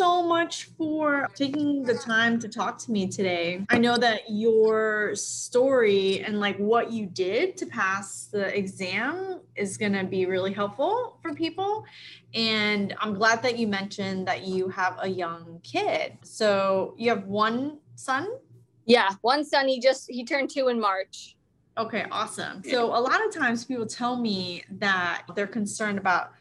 so much for taking the time to talk to me today. I know that your story and like what you did to pass the exam is going to be really helpful for people. And I'm glad that you mentioned that you have a young kid. So you have one son? Yeah, one son. He just he turned 2 in March. Okay, awesome. So a lot of times people tell me that they're concerned about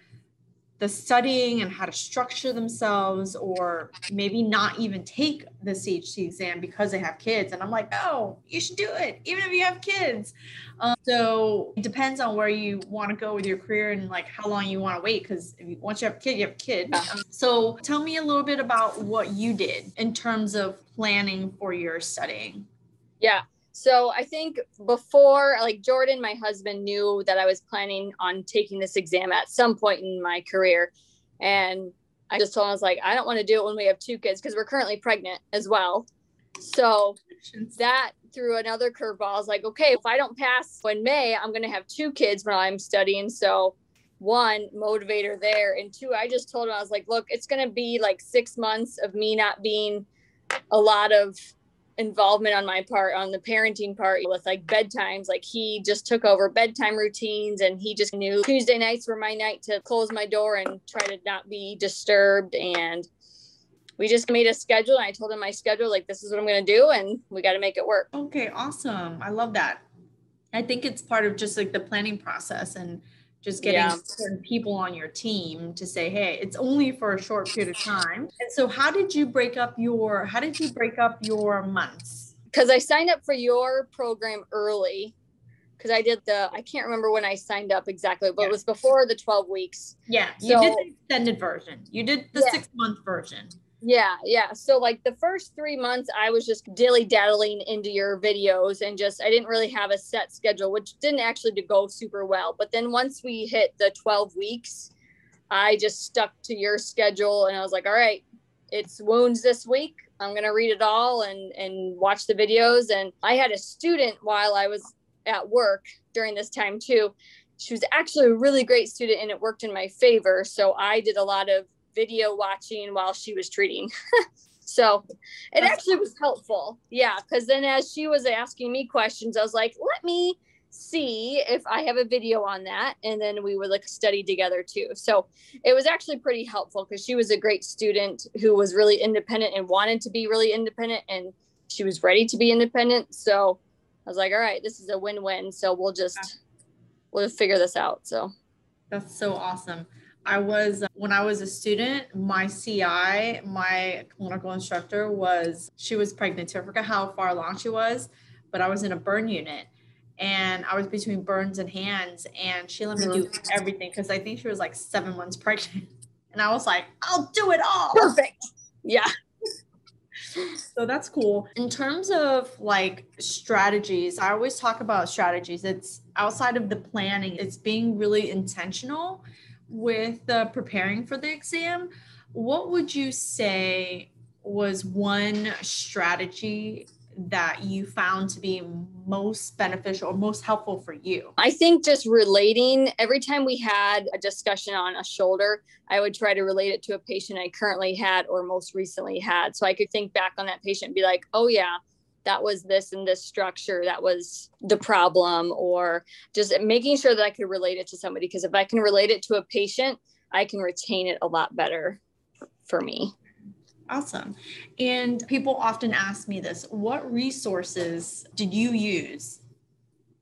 the studying and how to structure themselves or maybe not even take the CHT exam because they have kids. And I'm like, oh, you should do it, even if you have kids. Um, so it depends on where you want to go with your career and like how long you want to wait. Because once you have a kid, you have a kid. Um, so tell me a little bit about what you did in terms of planning for your studying. Yeah. So I think before, like Jordan, my husband knew that I was planning on taking this exam at some point in my career. And I just told him, I was like, I don't want to do it when we have two kids because we're currently pregnant as well. So that threw another curveball. I was like, okay, if I don't pass in May, I'm going to have two kids when I'm studying. So one motivator there. And two, I just told him, I was like, look, it's going to be like six months of me not being a lot of involvement on my part on the parenting part with like bedtimes. Like he just took over bedtime routines and he just knew tuesday nights were my night to close my door and try to not be disturbed. And we just made a schedule and i told him my schedule like this is what i'm going to do and we got to make it work. Okay awesome. I love that. I think it's part of just like the planning process and just getting yeah. certain people on your team to say hey it's only for a short period of time. And so how did you break up your how did you break up your months? Because i signed up for your program early. Because i did the i can't remember when i signed up exactly but yeah. it was before the 12 weeks. Yeah you did the extended version. You did the yeah. six month version yeah, yeah. So like the first three months, I was just dilly dallying into your videos and just I didn't really have a set schedule, which didn't actually go super well. But then once we hit the 12 weeks, I just stuck to your schedule and I was like, all right, it's wounds this week. I'm gonna read it all and and watch the videos. And I had a student while I was at work during this time too. She was actually a really great student and it worked in my favor. So I did a lot of video watching while she was treating. so it actually was helpful. Yeah. Cause then as she was asking me questions, I was like, let me see if I have a video on that. And then we would like study together too. So it was actually pretty helpful because she was a great student who was really independent and wanted to be really independent and she was ready to be independent. So I was like, all right, this is a win-win. So we'll just we'll figure this out. So that's so awesome. I was, when I was a student, my CI, my clinical instructor was, she was pregnant. I forgot how far along she was, but I was in a burn unit and I was between burns and hands and she let me do mm-hmm. everything because I think she was like seven months pregnant. And I was like, I'll do it all. Perfect. Yeah. so that's cool. In terms of like strategies, I always talk about strategies. It's outside of the planning, it's being really intentional with uh, preparing for the exam, what would you say was one strategy that you found to be most beneficial or most helpful for you? I think just relating every time we had a discussion on a shoulder, I would try to relate it to a patient I currently had or most recently had. So I could think back on that patient and be like, oh, yeah, that was this and this structure that was the problem or just making sure that i could relate it to somebody because if i can relate it to a patient i can retain it a lot better for me. Awesome. And people often ask me this what resources did you use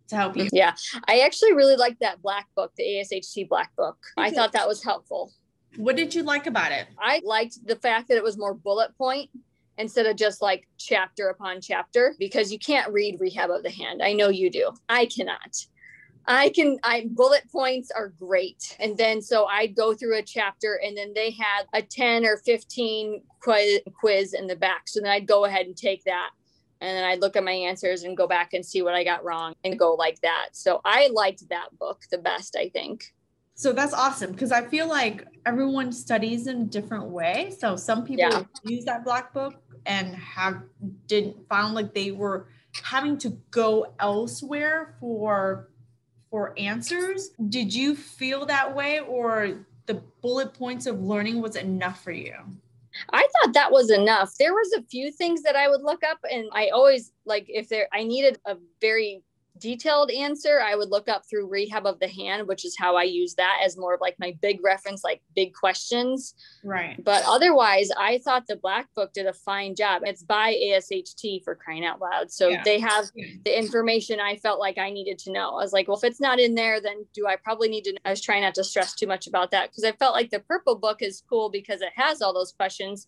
to help you? Yeah i actually really liked that black book the ASHT black book. I thought that was helpful. What did you like about it? I liked the fact that it was more bullet point instead of just like chapter upon chapter because you can't read rehab of the hand. I know you do. I cannot. I can I bullet points are great. And then so I'd go through a chapter and then they had a 10 or 15 quiz, quiz in the back. So then I'd go ahead and take that and then I'd look at my answers and go back and see what I got wrong and go like that. So I liked that book the best, I think. So that's awesome because I feel like everyone studies in a different way. So some people yeah. use that black book and have didn't found like they were having to go elsewhere for for answers did you feel that way or the bullet points of learning was enough for you I thought that was enough. There was a few things that I would look up and I always like if there I needed a very detailed answer, I would look up through Rehab of the Hand, which is how I use that as more of like my big reference, like big questions. Right. But otherwise, I thought the Black Book did a fine job. It's by ASHT for crying out loud. So yeah. they have the information I felt like I needed to know. I was like, well, if it's not in there, then do I probably need to? I was trying not to stress too much about that because I felt like the Purple Book is cool because it has all those questions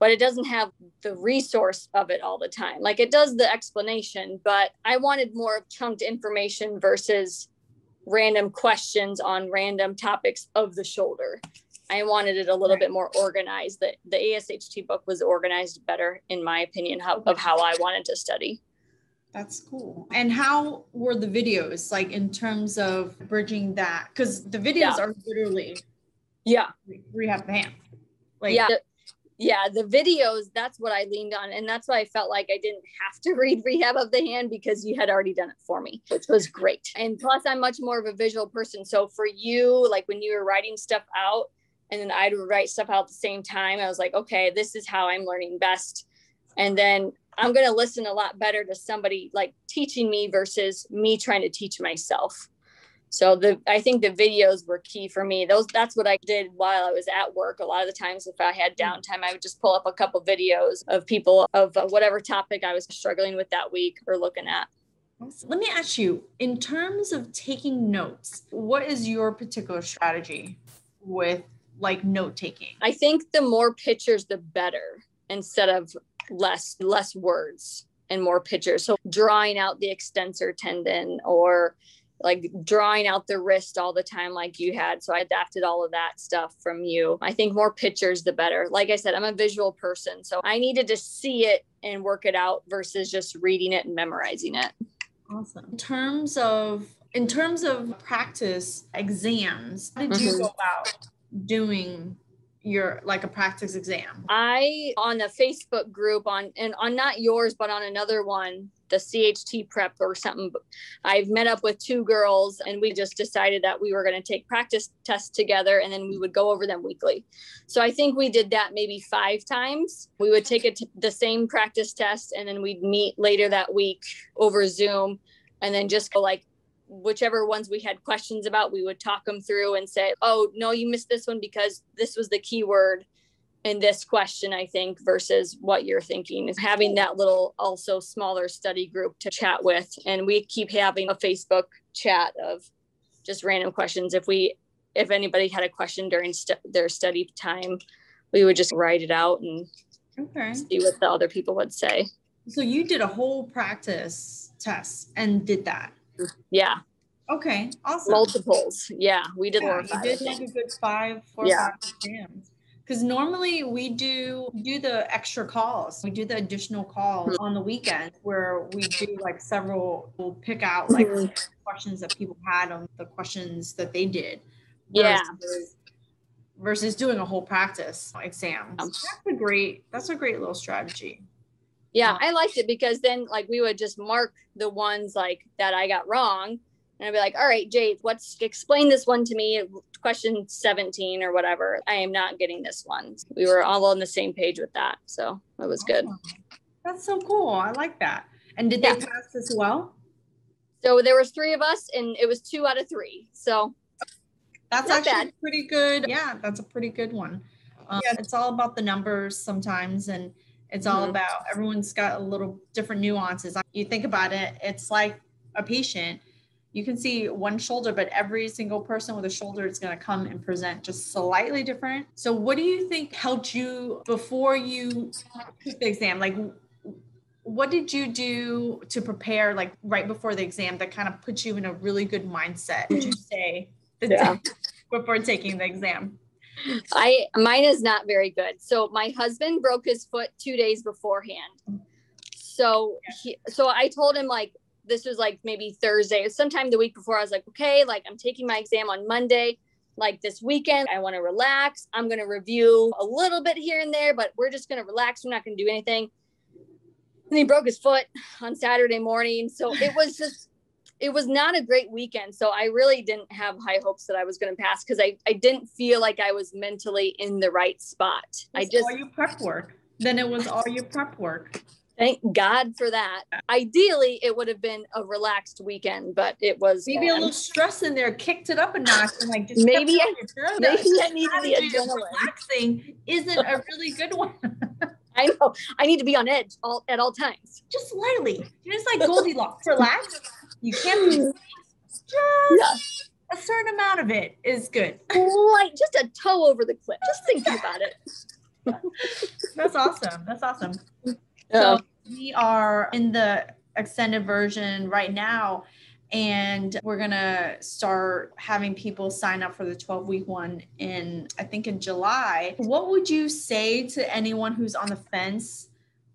but it doesn't have the resource of it all the time. Like it does the explanation, but I wanted more chunked information versus random questions on random topics of the shoulder. I wanted it a little right. bit more organized. That the ASHT book was organized better, in my opinion, how, of how I wanted to study. That's cool. And how were the videos like in terms of bridging that? Because the videos yeah. are literally yeah rehab the hand. Like yeah yeah the videos that's what i leaned on and that's why i felt like i didn't have to read rehab of the hand because you had already done it for me which was great. And plus i'm much more of a visual person so for you like when you were writing stuff out and then i'd write stuff out at the same time i was like okay this is how i'm learning best. And then i'm going to listen a lot better to somebody like teaching me versus me trying to teach myself so the I think the videos were key for me. Those that's what I did while I was at work. A lot of the times, if I had mm. downtime, I would just pull up a couple videos of people of whatever topic I was struggling with that week or looking at. Let me ask you, in terms of taking notes, what is your particular strategy with like note taking? I think the more pictures, the better, instead of less less words and more pictures. So drawing out the extensor tendon or like drawing out the wrist all the time like you had. So i adapted all of that stuff from you. I think more pictures the better. Like i said i'm a visual person so i needed to see it and work it out versus just reading it and memorizing it. Awesome. In terms of in terms of practice exams how did mm-hmm. you go about doing your like a practice exam i on a facebook group on and on not yours but on another one the CHT prep or something. I've met up with two girls and we just decided that we were going to take practice tests together and then we would go over them weekly. So I think we did that maybe five times. We would take it the same practice test and then we'd meet later that week over Zoom and then just go like whichever ones we had questions about, we would talk them through and say, oh, no, you missed this one because this was the keyword in this question, I think, versus what you're thinking is having that little also smaller study group to chat with. And we keep having a Facebook chat of just random questions. If we, if anybody had a question during st- their study time, we would just write it out and okay. see what the other people would say. So you did a whole practice test and did that. Yeah. Okay. Awesome. Multiples. Yeah. We did yeah, You did like a good five, four, yeah. five exams because normally we do do the extra calls we do the additional calls on the weekend where we do like several we'll pick out like mm-hmm. questions that people had on the questions that they did yeah versus doing a whole practice exam so that's a great that's a great little strategy yeah i liked it because then like we would just mark the ones like that i got wrong and I'd be like, all right, Jade, what's explain this one to me? Question 17 or whatever. I am not getting this one. We were all on the same page with that. So it was good. Oh, that's so cool. I like that. And did yeah. they pass as well? So there was three of us and it was two out of three. So that's actually bad. pretty good. Yeah, that's a pretty good one. Um, yeah, it's all about the numbers sometimes and it's all mm-hmm. about everyone's got a little different nuances. You think about it, it's like a patient you can see one shoulder, but every single person with a shoulder is going to come and present just slightly different. So, what do you think helped you before you took the exam? Like, what did you do to prepare, like right before the exam, that kind of put you in a really good mindset? Would you say yeah. before taking the exam? I mine is not very good. So my husband broke his foot two days beforehand. So he, so I told him like this was like maybe Thursday, sometime the week before. I was like, okay, like I'm taking my exam on Monday. Like this weekend, I want to relax. I'm to review a little bit here and there, but we're just to relax. We're not to do anything. And he broke his foot on Saturday morning. So it was just, it was not a great weekend. So I really didn't have high hopes that I was going to pass because I, I didn't feel like I was mentally in the right spot. I just all your prep work. Then it was all your prep work. Thank God for that. Ideally, it would have been a relaxed weekend, but it was maybe a little stress in there, kicked it up a notch, and like just maybe I, maybe I needed the adrenaline. Relaxing isn't a really good one. I know. I need to be on edge all at all times. Just slightly. Just like Goldilocks. Relax. You can't be just yeah. a certain amount of it is good. Like just a toe over the cliff. Just thinking about it. That's awesome. That's awesome. Yeah. So we are in the extended version right now and we're gonna start having people sign up for the 12 week one in i think in july what would you say to anyone who's on the fence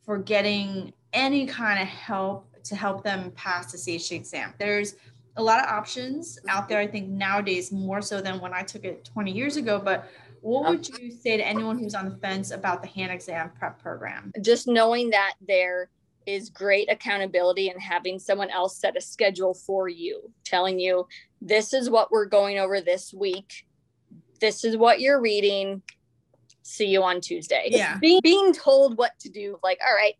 for getting any kind of help to help them pass the CHT exam. There's a lot of options out there, I think nowadays more so than when I took it 20 years ago. But what would you say to anyone who's on the fence about the hand exam prep program? Just knowing that there is great accountability and having someone else set a schedule for you, telling you, this is what we're going over this week. This is what you're reading. See you on Tuesday. Yeah. Being, being told what to do, like, all right,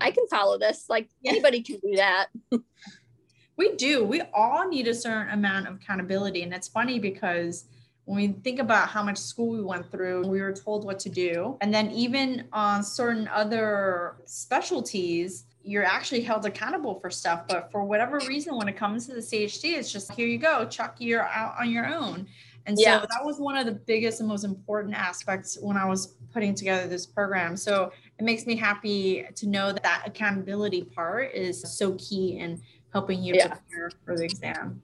I can follow this. Like yeah. anybody can do that. we do. We all need a certain amount of accountability. And it's funny because when we think about how much school we went through, we were told what to do. And then even on certain other specialties, you're actually held accountable for stuff. But for whatever reason, when it comes to the CHT, it's just here you go, Chuck, you're out on your own. And so that was one of the biggest and most important aspects when I was putting together this program. So it makes me happy to know that that accountability part is so key in helping you yeah. prepare for the exam.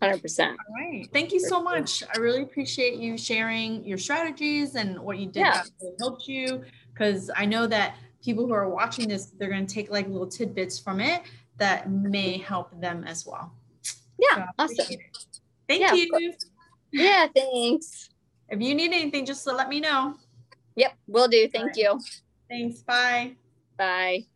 100%. All right. Thank you so much. I really appreciate you sharing your strategies and what you did yeah. that helped you because I know that people who are watching this, they're going to take like little tidbits from it that may help them as well. Yeah, so awesome. Thank yeah, you. Yeah, thanks. If you need anything, just let me know. Yep, will do. Thank right. you. Thanks. Bye. Bye.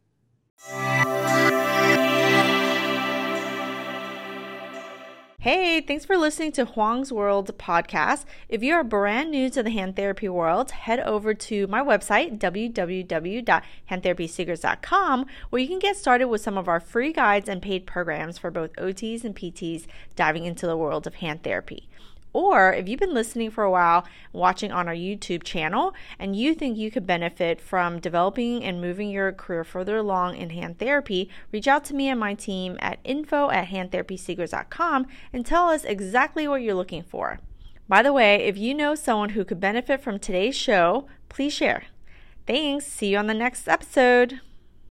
Hey, thanks for listening to Huang's World podcast. If you are brand new to the hand therapy world, head over to my website, www.handtherapysecrets.com, where you can get started with some of our free guides and paid programs for both OTs and PTs diving into the world of hand therapy. Or if you've been listening for a while, watching on our YouTube channel, and you think you could benefit from developing and moving your career further along in hand therapy, reach out to me and my team at info at handtherapysecrets.com and tell us exactly what you're looking for. By the way, if you know someone who could benefit from today's show, please share. Thanks. See you on the next episode.